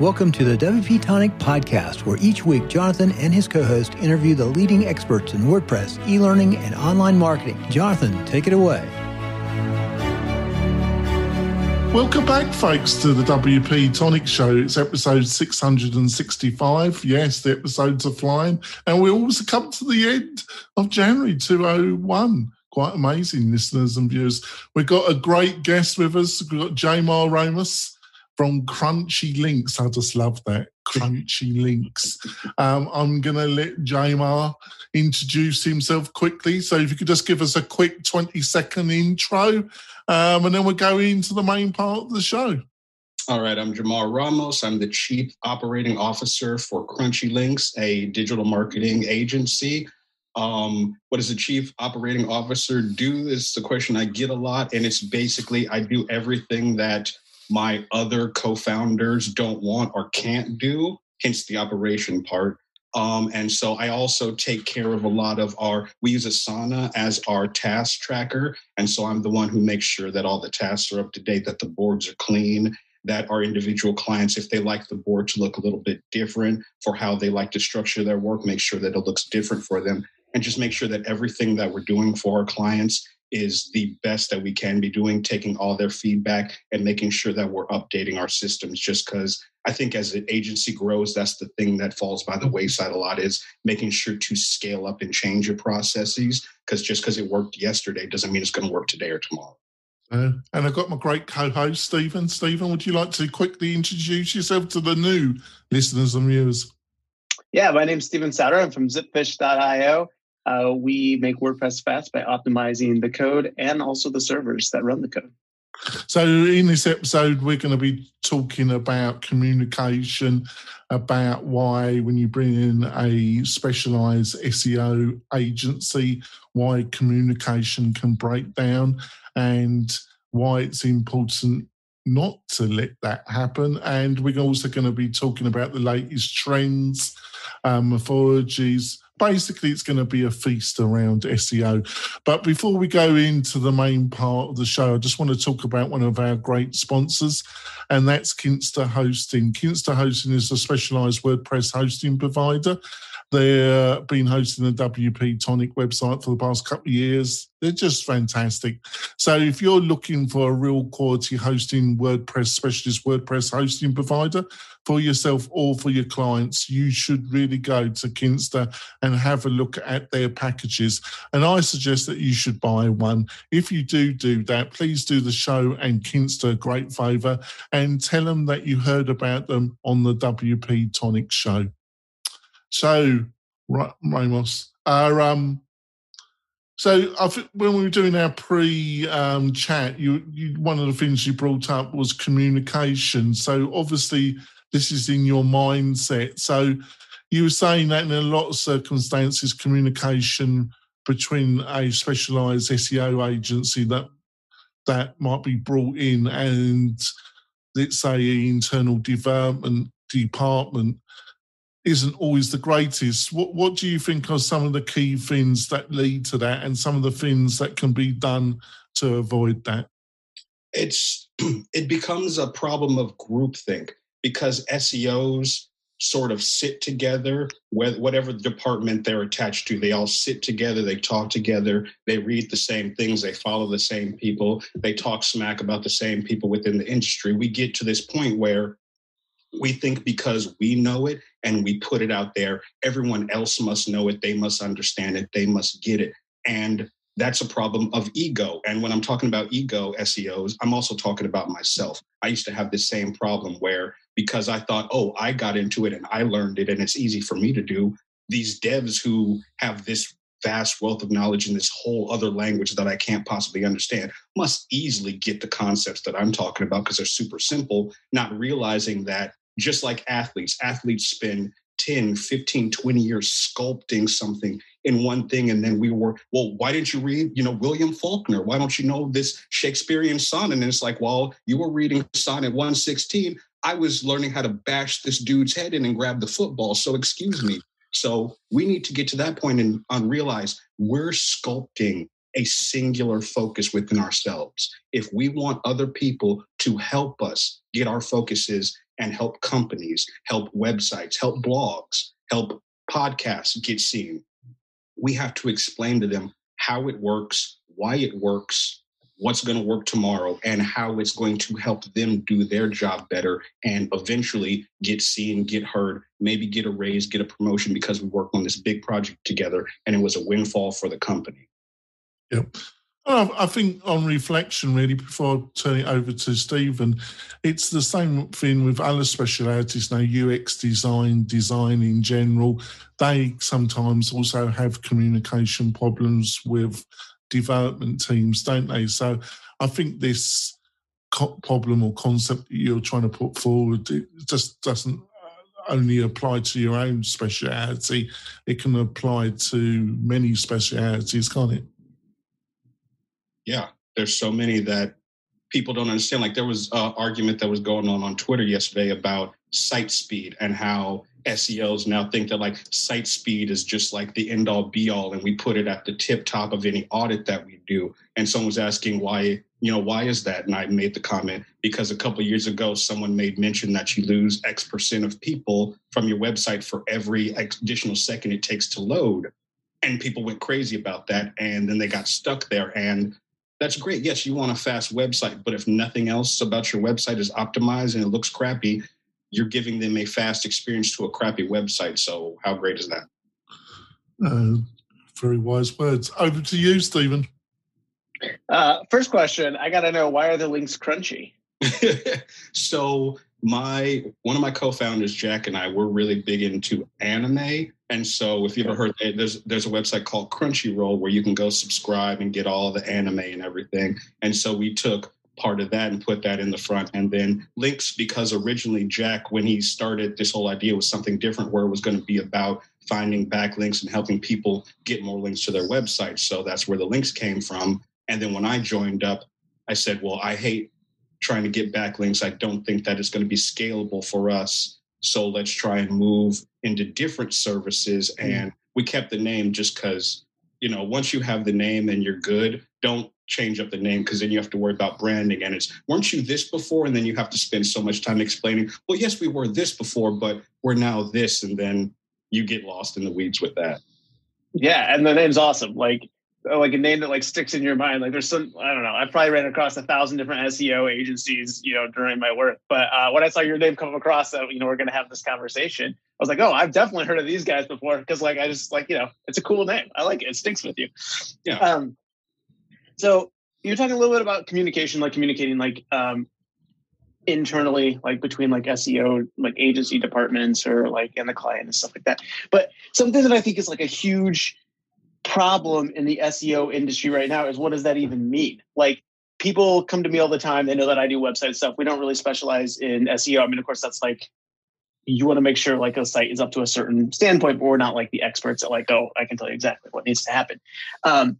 Welcome to the WP Tonic podcast, where each week Jonathan and his co host interview the leading experts in WordPress, e learning, and online marketing. Jonathan, take it away. Welcome back, folks, to the WP Tonic Show. It's episode 665. Yes, the episodes are flying. And we also come to the end of January 201 quite amazing listeners and viewers. We've got a great guest with us. We've got Jamar Ramos from Crunchy Links. I just love that. Crunchy Links. Um, I'm going to let Jamar introduce himself quickly. So if you could just give us a quick 20 second intro, um, and then we'll go into the main part of the show. All right, I'm Jamar Ramos. I'm the Chief Operating Officer for Crunchy Links, a digital marketing agency. Um, what does a chief operating officer do? Is the question I get a lot. And it's basically I do everything that my other co-founders don't want or can't do hence the operation part um, and so I also take care of a lot of our, we use Asana as our task tracker. And so I'm the one who makes sure that all the tasks are up to date, that the boards are clean, that our individual clients, if they like the board to look a little bit different for how they like to structure their work, make sure that it looks different for them. And just make sure that everything that we're doing for our clients is the best that we can be doing, taking all their feedback and making sure that we're updating our systems. Just because I think as an agency grows, that's the thing that falls by the wayside a lot is making sure to scale up and change your processes. Because just because it worked yesterday doesn't mean it's going to work today or tomorrow. Uh, and I've got my great co-host Stephen. Stephen, would you like to quickly introduce yourself to the new listeners and viewers? Yeah, my name's Stephen Sauter. I'm from zipfish.io. Uh, we make WordPress fast by optimizing the code and also the servers that run the code. So, in this episode, we're going to be talking about communication, about why, when you bring in a specialized SEO agency, why communication can break down and why it's important not to let that happen. And we're also going to be talking about the latest trends, um, methodologies, basically it's going to be a feast around SEO. But before we go into the main part of the show, I just want to talk about one of our great sponsors, and that's Kinsta Hosting. Kinsta Hosting is a specialized WordPress hosting provider. They've uh, been hosting the WP Tonic website for the past couple of years. They're just fantastic. So if you're looking for a real quality hosting WordPress specialist WordPress hosting provider for yourself or for your clients, you should really go to Kinsta and have a look at their packages. And I suggest that you should buy one. If you do do that, please do the show and Kinsta a great favor and tell them that you heard about them on the WP Tonic show. So, Ramos, um, so I when we were doing our pre um, you, you one of the things you brought up was communication. So obviously, this is in your mindset. So you were saying that in a lot of circumstances, communication between a specialised SEO agency that that might be brought in and let's say internal development department isn't always the greatest. What what do you think are some of the key things that lead to that, and some of the things that can be done to avoid that? It's it becomes a problem of groupthink because SEOs sort of sit together, whatever department they're attached to, they all sit together, they talk together, they read the same things, they follow the same people, they talk smack about the same people within the industry. We get to this point where we think because we know it and we put it out there, everyone else must know it, they must understand it, they must get it. And that's a problem of ego. And when I'm talking about ego SEOs, I'm also talking about myself. I used to have this same problem where because I thought, oh, I got into it and I learned it and it's easy for me to do, these devs who have this vast wealth of knowledge in this whole other language that I can't possibly understand must easily get the concepts that I'm talking about because they're super simple, not realizing that just like athletes, athletes spend 10, 15, 20 years sculpting something in one thing. And then we were, well, why didn't you read, you know, William Faulkner? Why don't you know this Shakespearean sonnet? And it's like, well, you were reading sonnet 116. I was learning how to bash this dude's head in and grab the football. So excuse me. So we need to get to that point and, and realize we're sculpting a singular focus within ourselves. If we want other people to help us get our focuses and help companies, help websites, help blogs, help podcasts get seen. We have to explain to them how it works, why it works, what's going to work tomorrow, and how it's going to help them do their job better and eventually get seen, get heard, maybe get a raise, get a promotion because we worked on this big project together and it was a windfall for the company. Yep. I think on reflection, really, before turning it over to Stephen, it's the same thing with other specialities now, UX design, design in general. They sometimes also have communication problems with development teams, don't they? So I think this problem or concept that you're trying to put forward it just doesn't uh, only apply to your own speciality, it can apply to many specialities, can't it? Yeah, there's so many that people don't understand. Like there was an argument that was going on on Twitter yesterday about site speed and how SEOs now think that like site speed is just like the end all be all, and we put it at the tip top of any audit that we do. And someone was asking why, you know, why is that? And I made the comment because a couple years ago, someone made mention that you lose X percent of people from your website for every additional second it takes to load. And people went crazy about that. And then they got stuck there. And that's great. Yes, you want a fast website, but if nothing else about your website is optimized and it looks crappy, you're giving them a fast experience to a crappy website. So, how great is that? Uh, very wise words. Over to you, Stephen. Uh, first question I got to know why are the links crunchy? so, my one of my co-founders jack and i we're really big into anime. And so if you ever heard eh, there's there's a website called crunchyroll where you can go subscribe and get all the anime and everything. And so we took part of that and put that in the front. And then links because originally jack when he started this whole idea was something different where it was going to be about finding backlinks and helping people get more links to their website. So that's where the links came from. And then when i joined up i said well i hate trying to get backlinks. I don't think that it's going to be scalable for us. So let's try and move into different services. Mm. And we kept the name just because, you know, once you have the name and you're good, don't change up the name because then you have to worry about branding. And it's, weren't you this before? And then you have to spend so much time explaining, well, yes, we were this before, but we're now this. And then you get lost in the weeds with that. Yeah. And the name's awesome. Like, like a name that like sticks in your mind. Like there's some, I don't know. I probably ran across a thousand different SEO agencies, you know, during my work. But uh, when I saw your name come across that, you know, we're going to have this conversation, I was like, oh, I've definitely heard of these guys before. Cause like, I just like, you know, it's a cool name. I like it. It sticks with you. Yeah. Um, so you're talking a little bit about communication, like communicating like um, internally, like between like SEO, like agency departments or like and the client and stuff like that. But something that I think is like a huge problem in the SEO industry right now is what does that even mean? Like people come to me all the time. They know that I do website stuff. We don't really specialize in SEO. I mean, of course, that's like you want to make sure like a site is up to a certain standpoint, but we're not like the experts at like, oh, I can tell you exactly what needs to happen. Um,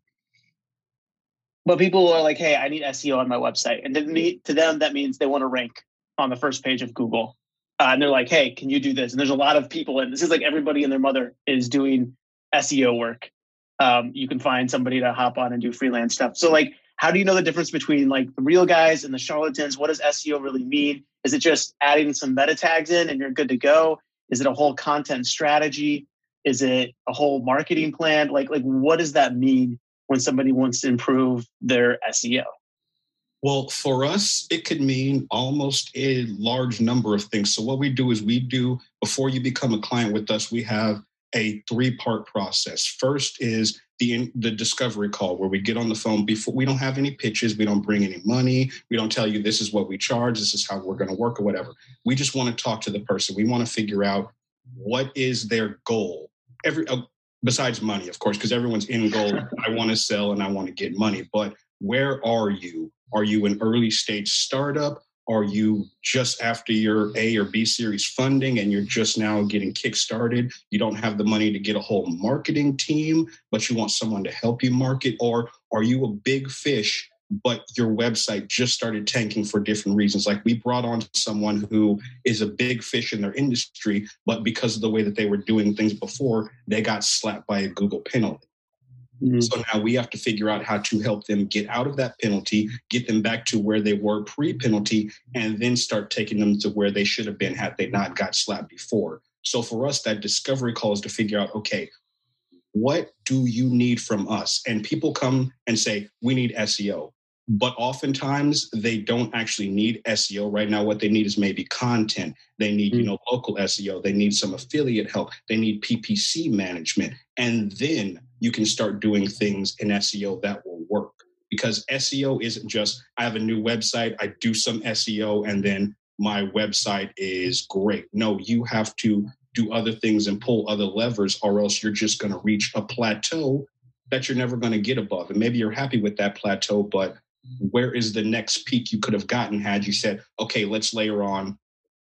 but people are like, hey, I need SEO on my website. And to, me, to them, that means they want to rank on the first page of Google. Uh, and they're like, hey, can you do this? And there's a lot of people, and this is like everybody and their mother is doing SEO work um, you can find somebody to hop on and do freelance stuff. So like, how do you know the difference between like the real guys and the charlatans? What does SEO really mean? Is it just adding some meta tags in and you're good to go? Is it a whole content strategy? Is it a whole marketing plan? Like, like what does that mean when somebody wants to improve their SEO? Well, for us, it could mean almost a large number of things. So, what we do is we do, before you become a client with us, we have a three part process. First is the the discovery call where we get on the phone before we don't have any pitches, we don't bring any money, we don't tell you this is what we charge, this is how we're going to work or whatever. We just want to talk to the person. We want to figure out what is their goal. Every uh, besides money, of course, because everyone's in goal. I want to sell and I want to get money, but where are you? Are you an early stage startup? Are you just after your A or B series funding and you're just now getting kickstarted? You don't have the money to get a whole marketing team, but you want someone to help you market? Or are you a big fish, but your website just started tanking for different reasons? Like we brought on someone who is a big fish in their industry, but because of the way that they were doing things before, they got slapped by a Google penalty. Mm-hmm. So now we have to figure out how to help them get out of that penalty, get them back to where they were pre penalty, and then start taking them to where they should have been had they not got slapped before. So for us, that discovery call is to figure out okay, what do you need from us? And people come and say, we need SEO. But oftentimes they don't actually need SEO right now. What they need is maybe content. They need, mm-hmm. you hmm. know, local SEO. They need some affiliate help. They need PPC management. And then you can start doing things in SEO that will work. Because SEO isn't just, I have a new website, I do some SEO, and then my website is great. No, you have to do other things and pull other levers, or else you're just going to reach a plateau that you're never going to get above. And maybe you're happy with that plateau, but where is the next peak you could have gotten had you said, okay, let's layer on,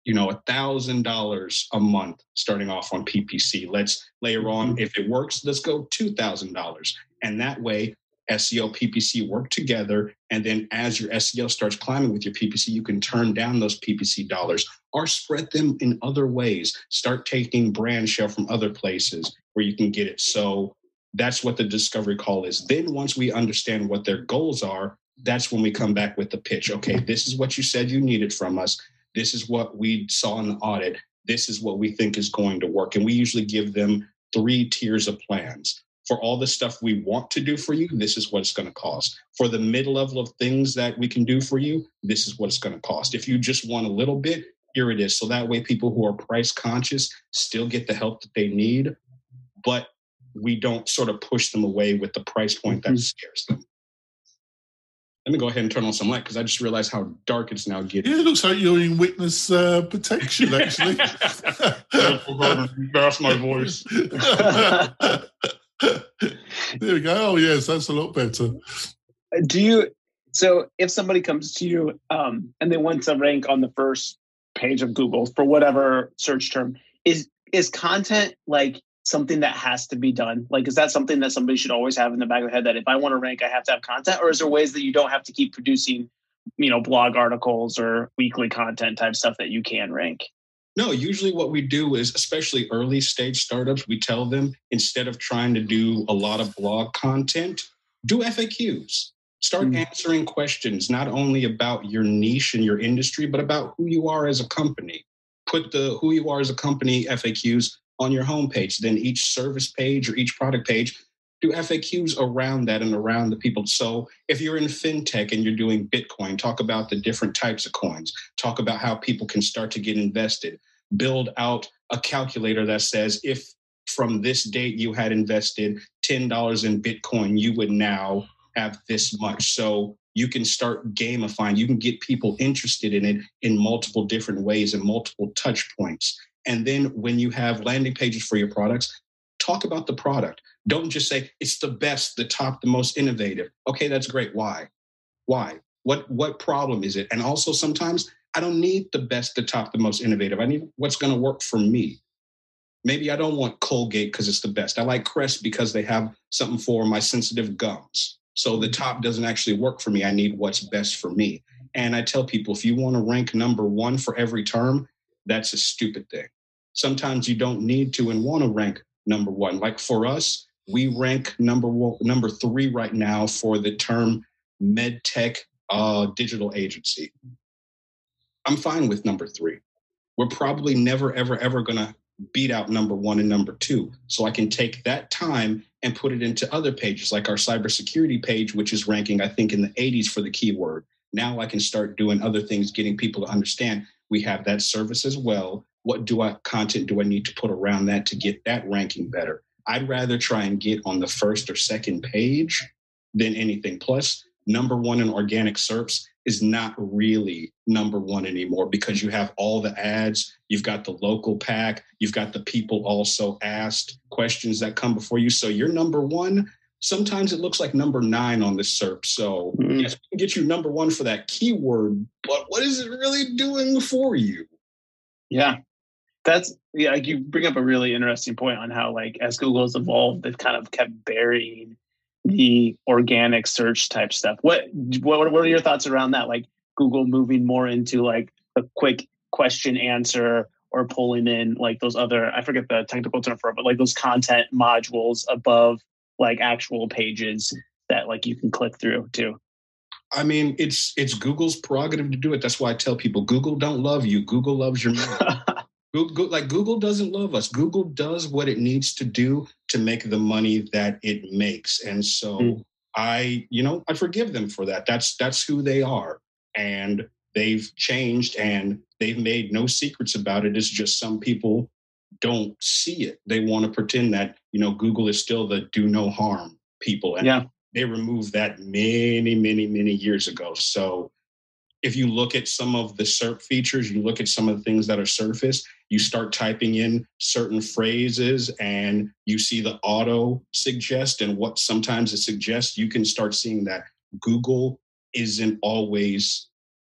you know, a thousand dollars a month starting off on PPC. Let's layer on, mm-hmm. if it works, let's go two thousand dollars. And that way SEO, PPC work together. And then as your SEO starts climbing with your PPC, you can turn down those PPC dollars or spread them in other ways. Start taking brand share from other places where you can get it. So that's what the discovery call is. Then once we understand what their goals are, that's when we come back with the pitch. Okay, this is what you said you needed from us. This is what we saw in the audit. This is what we think is going to work. And we usually give them three tiers of plans for all the stuff we want to do for you, this is what it's going to cost. For the mid level of things that we can do for you, this is what it's going to cost. If you just want a little bit, here it is. So that way, people who are price conscious still get the help that they need, but we don't sort of push them away with the price point that mm-hmm. scares them. Let me go ahead and turn on some light because I just realized how dark it's now getting. Yeah, it looks like you're in witness uh, protection, actually. That's my voice. there we go. Oh, yes, that's a lot better. Do you? So, if somebody comes to you um, and they want to rank on the first page of Google for whatever search term, is is content like something that has to be done? Like, is that something that somebody should always have in the back of the head that if I want to rank, I have to have content, or is there ways that you don't have to keep producing, you know, blog articles or weekly content type stuff that you can rank? No, usually what we do is, especially early stage startups, we tell them instead of trying to do a lot of blog content, do FAQs. Start mm-hmm. answering questions, not only about your niche and your industry, but about who you are as a company. Put the who you are as a company FAQs on your homepage. Then each service page or each product page, do FAQs around that and around the people. So if you're in fintech and you're doing Bitcoin, talk about the different types of coins, talk about how people can start to get invested, build out a calculator that says if from this date you had invested $10 in Bitcoin, you would now have this much. So you can start gamifying, you can get people interested in it in multiple different ways and multiple touch points. And then when you have landing pages for your products, talk about the product. Don't just say it's the best, the top, the most innovative. Okay, that's great. Why? Why? What what problem is it? And also sometimes I don't need the best, the top, the most innovative. I need what's going to work for me. Maybe I don't want Colgate because it's the best. I like Crest because they have something for my sensitive gums. So the top doesn't actually work for me. I need what's best for me. And I tell people if you want to rank number one for every term, that's a stupid thing. Sometimes you don't need to and want to rank number one. Like for us, we rank number one, number three right now for the term medtech uh, digital agency. I'm fine with number three. We're probably never, ever, ever going to beat out number one and number two. So I can take that time and put it into other pages, like our cybersecurity page, which is ranking, I think, in the 80s for the keyword. Now I can start doing other things, getting people to understand we have that service as well. What do I content do I need to put around that to get that ranking better? I'd rather try and get on the first or second page than anything. Plus, number one in organic SERPs is not really number one anymore because you have all the ads, you've got the local pack, you've got the people also asked questions that come before you. So you're number one. Sometimes it looks like number nine on the SERP. So mm-hmm. yes, we can get you number one for that keyword, but what is it really doing for you? Yeah. That's yeah, you bring up a really interesting point on how like as Google's evolved, they've kind of kept burying the organic search type stuff. What what what are your thoughts around that? Like Google moving more into like a quick question answer or pulling in like those other I forget the technical term for it, but like those content modules above like actual pages that like you can click through too. I mean, it's it's Google's prerogative to do it. That's why I tell people Google don't love you. Google loves your money. Google, like Google doesn't love us. Google does what it needs to do to make the money that it makes, and so mm. I, you know, I forgive them for that. That's that's who they are, and they've changed, and they've made no secrets about it. It's just some people don't see it. They want to pretend that you know Google is still the do no harm people, and yeah. they removed that many, many, many years ago. So if you look at some of the SERP features, you look at some of the things that are surfaced, you start typing in certain phrases and you see the auto suggest and what sometimes it suggests, you can start seeing that Google isn't always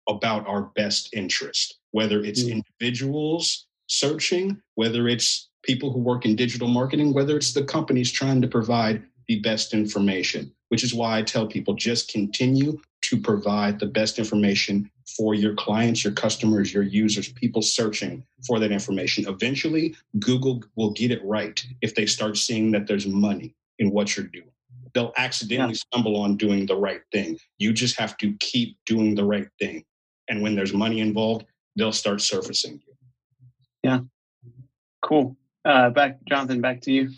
about our best interest, whether it's mm. individuals searching, whether it's people who work in digital marketing, whether it's the companies trying to provide the best information, which is why I tell people just continue to provide the best information for your clients, your customers, your users, people searching for that information. Eventually, Google will get it right if they start seeing that there's money in what you're doing. They'll accidentally yeah. stumble on doing the right thing. You just have to keep doing the right thing. And when there's money involved, they'll start surfacing you. Yeah. Cool. Uh, back, Jonathan, back to you.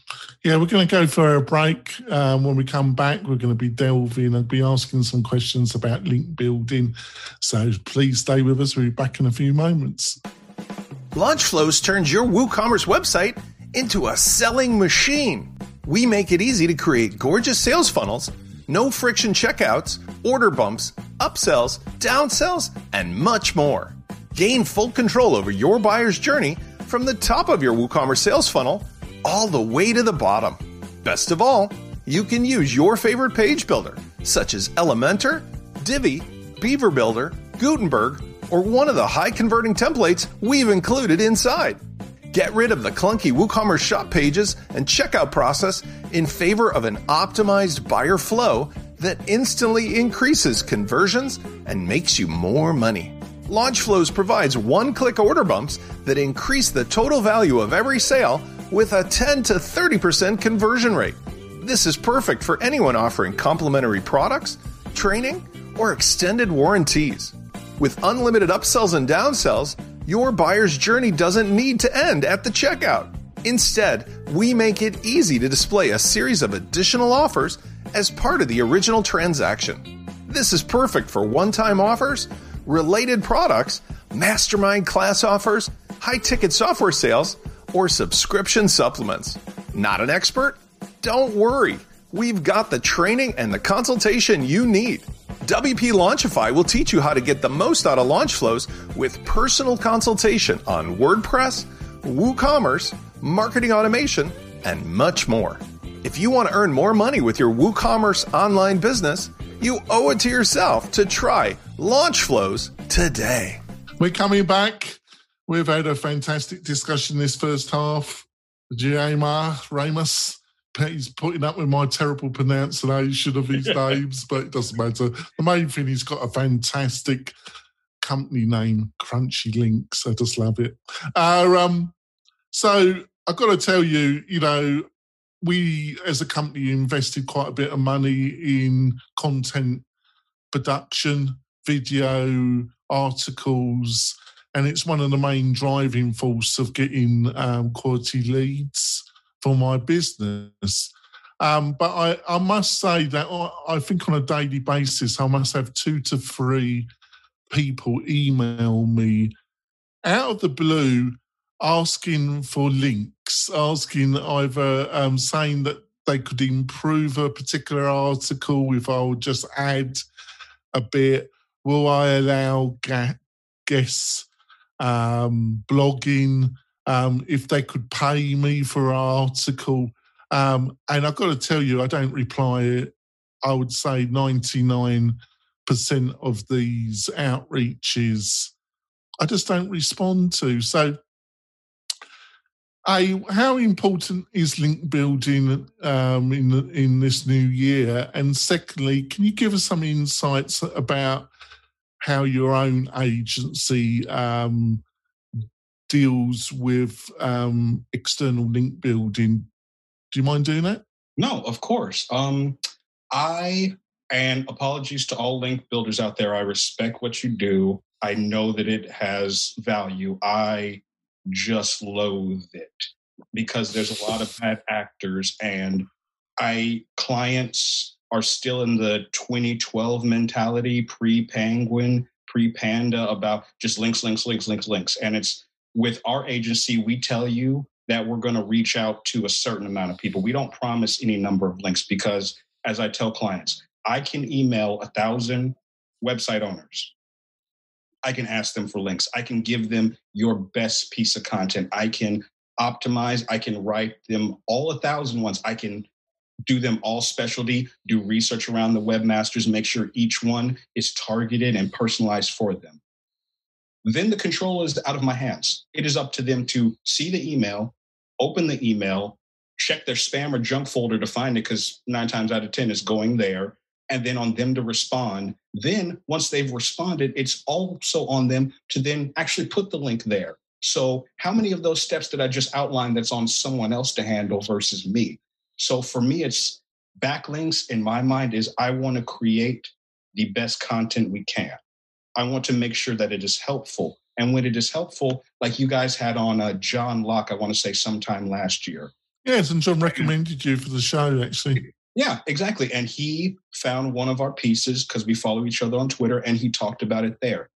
Yeah, we're going to go for a break. Um, when we come back, we're going to be delving and be asking some questions about link building. So please stay with us. We'll be back in a few moments. Launchflows turns your WooCommerce website into a selling machine. We make it easy to create gorgeous sales funnels, no friction checkouts, order bumps, upsells, downsells, and much more. Gain full control over your buyer's journey from the top of your WooCommerce sales funnel all the way to the bottom. Best of all, you can use your favorite page builder, such as Elementor, Divi, Beaver Builder, Gutenberg, or one of the high converting templates we've included inside. Get rid of the clunky WooCommerce shop pages and checkout process in favor of an optimized buyer flow that instantly increases conversions and makes you more money. Launchflows provides one click order bumps that increase the total value of every sale with a 10 to 30% conversion rate. This is perfect for anyone offering complimentary products, training, or extended warranties. With unlimited upsells and downsells, your buyer's journey doesn't need to end at the checkout. Instead, we make it easy to display a series of additional offers as part of the original transaction. This is perfect for one time offers related products, mastermind class offers, high ticket software sales, or subscription supplements. Not an expert? Don't worry. We've got the training and the consultation you need. WP Launchify will teach you how to get the most out of launch flows with personal consultation on WordPress, WooCommerce, marketing automation, and much more. If you want to earn more money with your WooCommerce online business, you owe it to yourself to try Launchflows today. We're coming back. We've had a fantastic discussion this first half. Giamar Ramos, he's putting up with my terrible pronunciation of his names, but it doesn't matter. The main thing, he's got a fantastic company name, Crunchy Links. I just love it. Uh, um, so I've got to tell you, you know, we as a company invested quite a bit of money in content production, video, articles, and it's one of the main driving force of getting um, quality leads for my business. Um, but I, I, must say that I think on a daily basis, I must have two to three people email me out of the blue asking for links, asking either um, saying that they could improve a particular article if I would just add a bit. Will I allow guests um, blogging um, if they could pay me for an article? Um, and I've got to tell you, I don't reply. I would say 99% of these outreaches I just don't respond to. So a, how important is link building um, in in this new year? And secondly, can you give us some insights about how your own agency um, deals with um, external link building? Do you mind doing that? No, of course. Um, I and apologies to all link builders out there. I respect what you do. I know that it has value. I just loathe it because there's a lot of bad actors and I clients are still in the 2012 mentality pre-penguin, pre-panda about just links, links, links, links, links. And it's with our agency, we tell you that we're going to reach out to a certain amount of people. We don't promise any number of links because as I tell clients, I can email a thousand website owners. I can ask them for links. I can give them your best piece of content. I can optimize. I can write them all a thousand ones. I can do them all specialty, do research around the webmasters, make sure each one is targeted and personalized for them. Then the control is out of my hands. It is up to them to see the email, open the email, check their spam or junk folder to find it because nine times out of 10 is going there, and then on them to respond. Then, once they've responded, it's also on them to then actually put the link there. So, how many of those steps did I just outline that's on someone else to handle versus me? So, for me, it's backlinks in my mind is I want to create the best content we can. I want to make sure that it is helpful. And when it is helpful, like you guys had on uh, John Locke, I want to say sometime last year. Yes, and John recommended you for the show, actually. Yeah, exactly. And he found one of our pieces because we follow each other on Twitter and he talked about it there.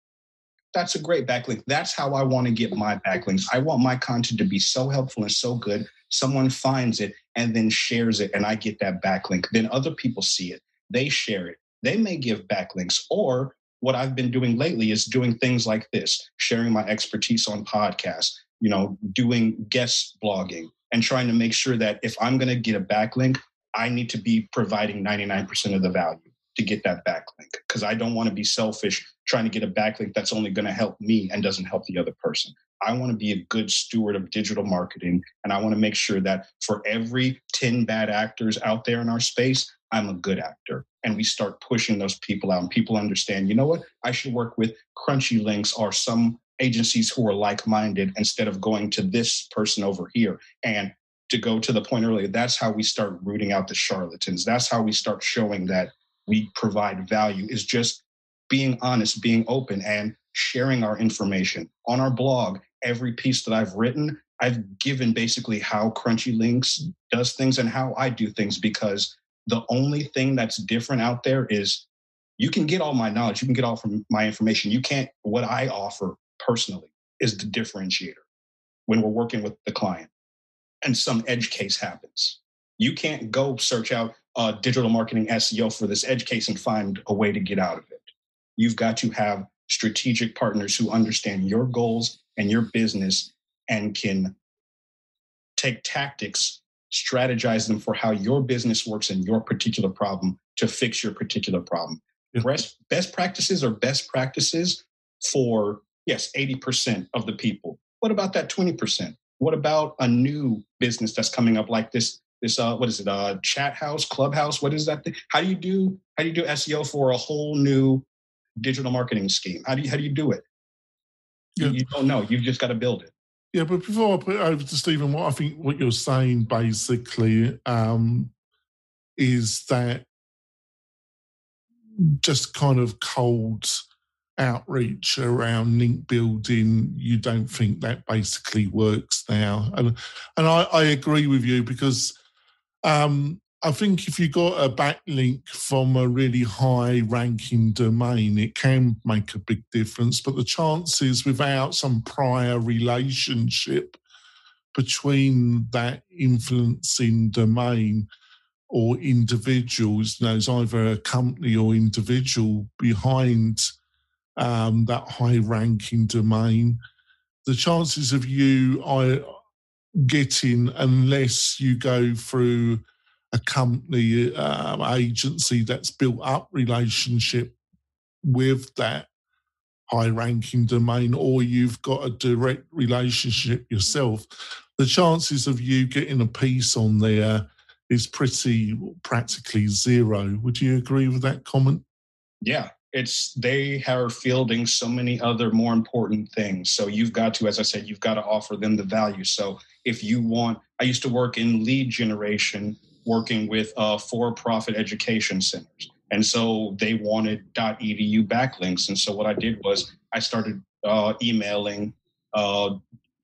That's a great backlink. That's how I want to get my backlinks. I want my content to be so helpful and so good. Someone finds it and then shares it, and I get that backlink. Then other people see it, they share it. They may give backlinks. Or what I've been doing lately is doing things like this sharing my expertise on podcasts, you know, doing guest blogging and trying to make sure that if I'm going to get a backlink, I need to be providing 99% of the value to get that backlink because I don't want to be selfish trying to get a backlink that's only going to help me and doesn't help the other person. I want to be a good steward of digital marketing and I want to make sure that for every 10 bad actors out there in our space, I'm a good actor. And we start pushing those people out and people understand, you know what? I should work with Crunchy Links or some agencies who are like minded instead of going to this person over here. And to go to the point earlier, that's how we start rooting out the charlatans. That's how we start showing that we provide value, is just being honest, being open, and sharing our information. On our blog, every piece that I've written, I've given basically how Crunchy Links does things and how I do things because the only thing that's different out there is you can get all my knowledge, you can get all from my information. You can't, what I offer personally is the differentiator when we're working with the client and some edge case happens. You can't go search out uh, digital marketing SEO for this edge case and find a way to get out of it. You've got to have strategic partners who understand your goals and your business and can take tactics, strategize them for how your business works and your particular problem to fix your particular problem. Best, best practices are best practices for, yes, 80% of the people. What about that 20%? What about a new business that's coming up like this? This uh, what is it? Uh, chat house, clubhouse. What is that? Thing? How do you do? How do you do SEO for a whole new digital marketing scheme? How do you how do you do it? Yeah. You, you don't know. You've just got to build it. Yeah, but before I put it over to Stephen, what I think what you're saying basically um, is that just kind of cold outreach around link building, you don't think that basically works now. And and I, I agree with you because um, I think if you got a backlink from a really high ranking domain, it can make a big difference. But the chances without some prior relationship between that influencing domain or individuals, you know, it's either a company or individual behind um, that high ranking domain, the chances of you I, getting, unless you go through a company uh, agency that's built up relationship with that high ranking domain or you've got a direct relationship yourself the chances of you getting a piece on there is pretty practically zero. Would you agree with that comment? Yeah it's they are fielding so many other more important things so you've got to as i said you've got to offer them the value so if you want i used to work in lead generation working with uh, for-profit education centers. And so they wanted .edu backlinks. And so what I did was I started uh, emailing uh,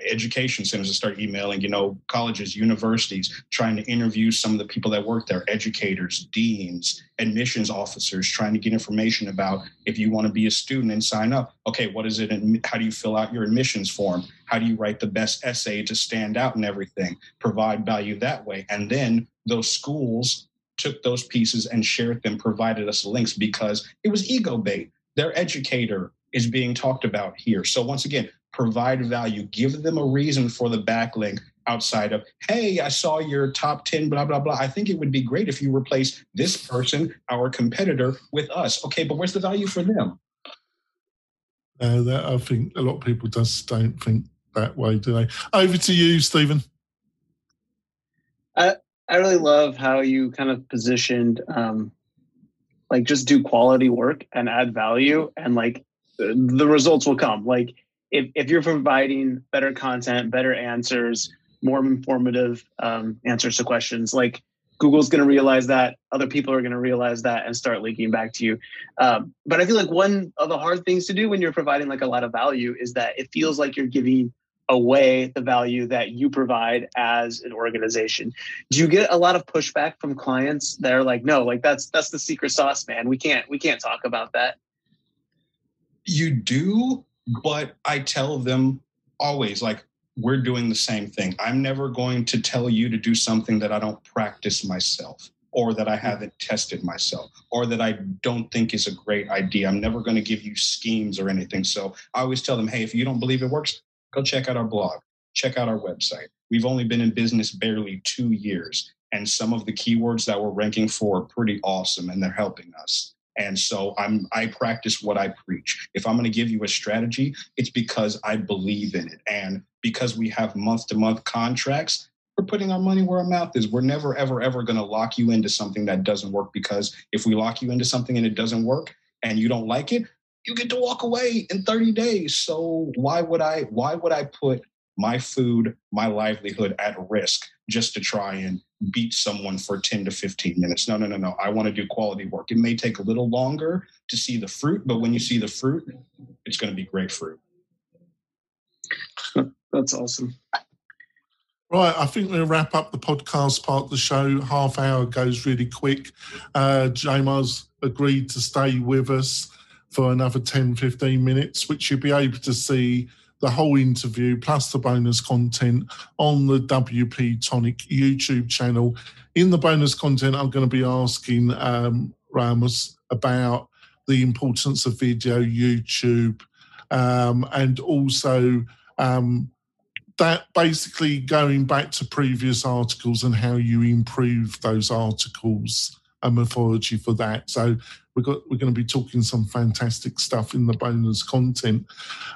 education centers to start emailing, you know, colleges, universities, trying to interview some of the people that work there, educators, deans, admissions officers, trying to get information about if you want to be a student and sign up. Okay, what is it? How do you fill out your admissions form? How do you write the best essay to stand out and everything? Provide value that way. And then those schools took those pieces and shared them, provided us links because it was ego bait. Their educator is being talked about here. So once again, provide value, give them a reason for the backlink outside of, hey, I saw your top 10, blah, blah, blah. I think it would be great if you replace this person, our competitor, with us. Okay, but where's the value for them? Uh, that I think a lot of people just don't think that way, do they? Over to you, Stephen. I I really love how you kind of positioned um, like just do quality work and add value and like the results will come. Like if, if you're providing better content, better answers, more informative um, answers to questions, like Google's going to realize that, other people are going to realize that and start linking back to you. Um, but I feel like one of the hard things to do when you're providing like a lot of value is that it feels like you're giving away the value that you provide as an organization. Do you get a lot of pushback from clients that are like, no, like that's that's the secret sauce, man. We can't we can't talk about that. You do, but I tell them always like we're doing the same thing. I'm never going to tell you to do something that I don't practice myself or that I hmm. haven't tested myself or that I don't think is a great idea. I'm never going to give you schemes or anything. So I always tell them, hey, if you don't believe it works, go check out our blog, check out our website. We've only been in business barely two years, and some of the keywords that we're ranking for are pretty awesome and they're helping us. And so I'm I practice what I preach. If I'm going to give you a strategy, it's because I believe in it. And because we have month to month contracts, we're putting our money where our mouth is. We're never ever ever going to lock you into something that doesn't work because if we lock you into something and it doesn't work and you don't like it, you get to walk away in 30 days. So why would I why would I put my food, my livelihood at risk just to try and beat someone for 10 to 15 minutes. No, no, no, no. I want to do quality work. It may take a little longer to see the fruit, but when you see the fruit, it's going to be great fruit. That's awesome. Right, I think we'll wrap up the podcast part of the show. Half hour goes really quick. Uh, Jamar's agreed to stay with us for another 10, 15 minutes, which you'll be able to see the whole interview plus the bonus content on the WP Tonic YouTube channel. In the bonus content, I'm going to be asking um, Ramos about the importance of video, YouTube, um, and also um, that basically going back to previous articles and how you improve those articles and methodology for that. So got we're going to be talking some fantastic stuff in the bonus content.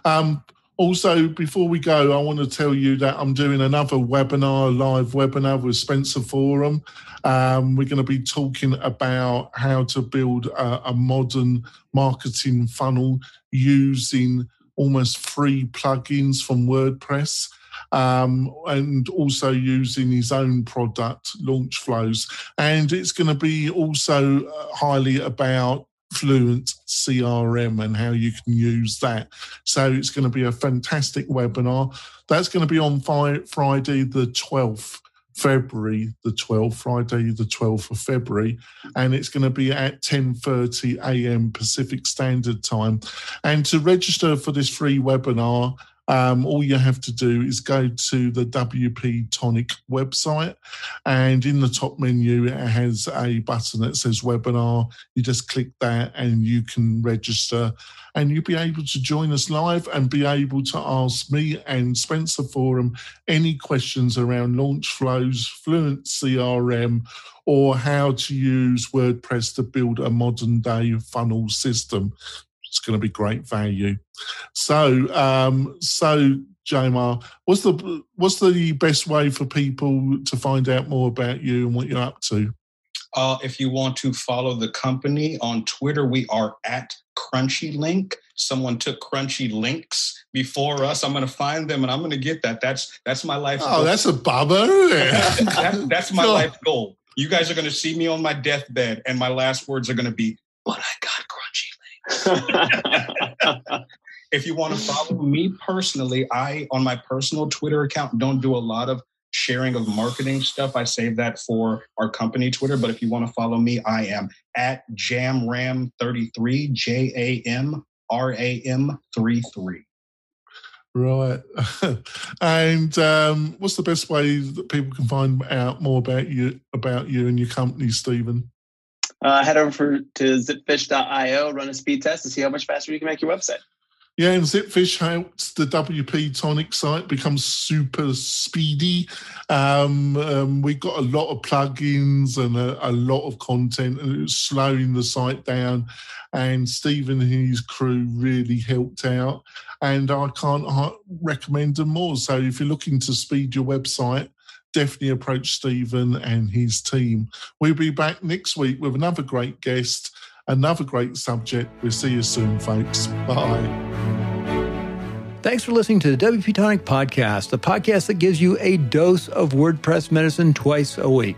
Um, also, before we go, I want to tell you that I'm doing another webinar, live webinar with Spencer Forman. Um, we're going to be talking about how to build a, a modern marketing funnel using almost free plugins from WordPress. Um, and also using his own product, Launch Flows. And it's going to be also uh, highly about Fluent CRM and how you can use that. So it's going to be a fantastic webinar. That's going to be on Friday, the 12th. February the 12th, Friday the 12th of February, and it's going to be at 10:30 a.m. Pacific Standard Time. And to register for this free webinar, um, all you have to do is go to the WP Tonic website, and in the top menu, it has a button that says webinar. You just click that, and you can register, and you'll be able to join us live and be able to ask me and Spencer Forman any questions around launch flows, Fluent CRM, or how to use WordPress to build a modern day funnel system it's going to be great value. So, um, so Jamar, what's the what's the best way for people to find out more about you and what you're up to? Uh, if you want to follow the company on Twitter, we are at Crunchy Link. Someone took Crunchy Links before us. I'm going to find them and I'm going to get that. That's that's my life. Oh, goal. that's a bummer. that, that's my life goal. You guys are going to see me on my deathbed, and my last words are going to be, "But I got crunchy legs." if you want to follow me personally, I on my personal Twitter account don't do a lot of sharing of marketing stuff. I save that for our company Twitter. But if you want to follow me, I am at jamram33, J A M R A M 33. Right. and um, what's the best way that people can find out more about you about you and your company, Stephen? Uh, head over to zipfish.io, run a speed test to see how much faster you can make your website. Yeah, and Zipfish helps the WP Tonic site become super speedy. Um, um, we got a lot of plugins and a, a, lot of content, and it was slowing the site down. And Stephen and his crew really helped out, and I can't recommend them more. So if you're looking to speed your website, definitely approach Stephen and his team. We'll be back next week with another great guest another great subject. We'll see you soon, folks. Bye. Thanks for listening to the WP Tonic Podcast, the podcast that gives you a dose of WordPress medicine twice a week.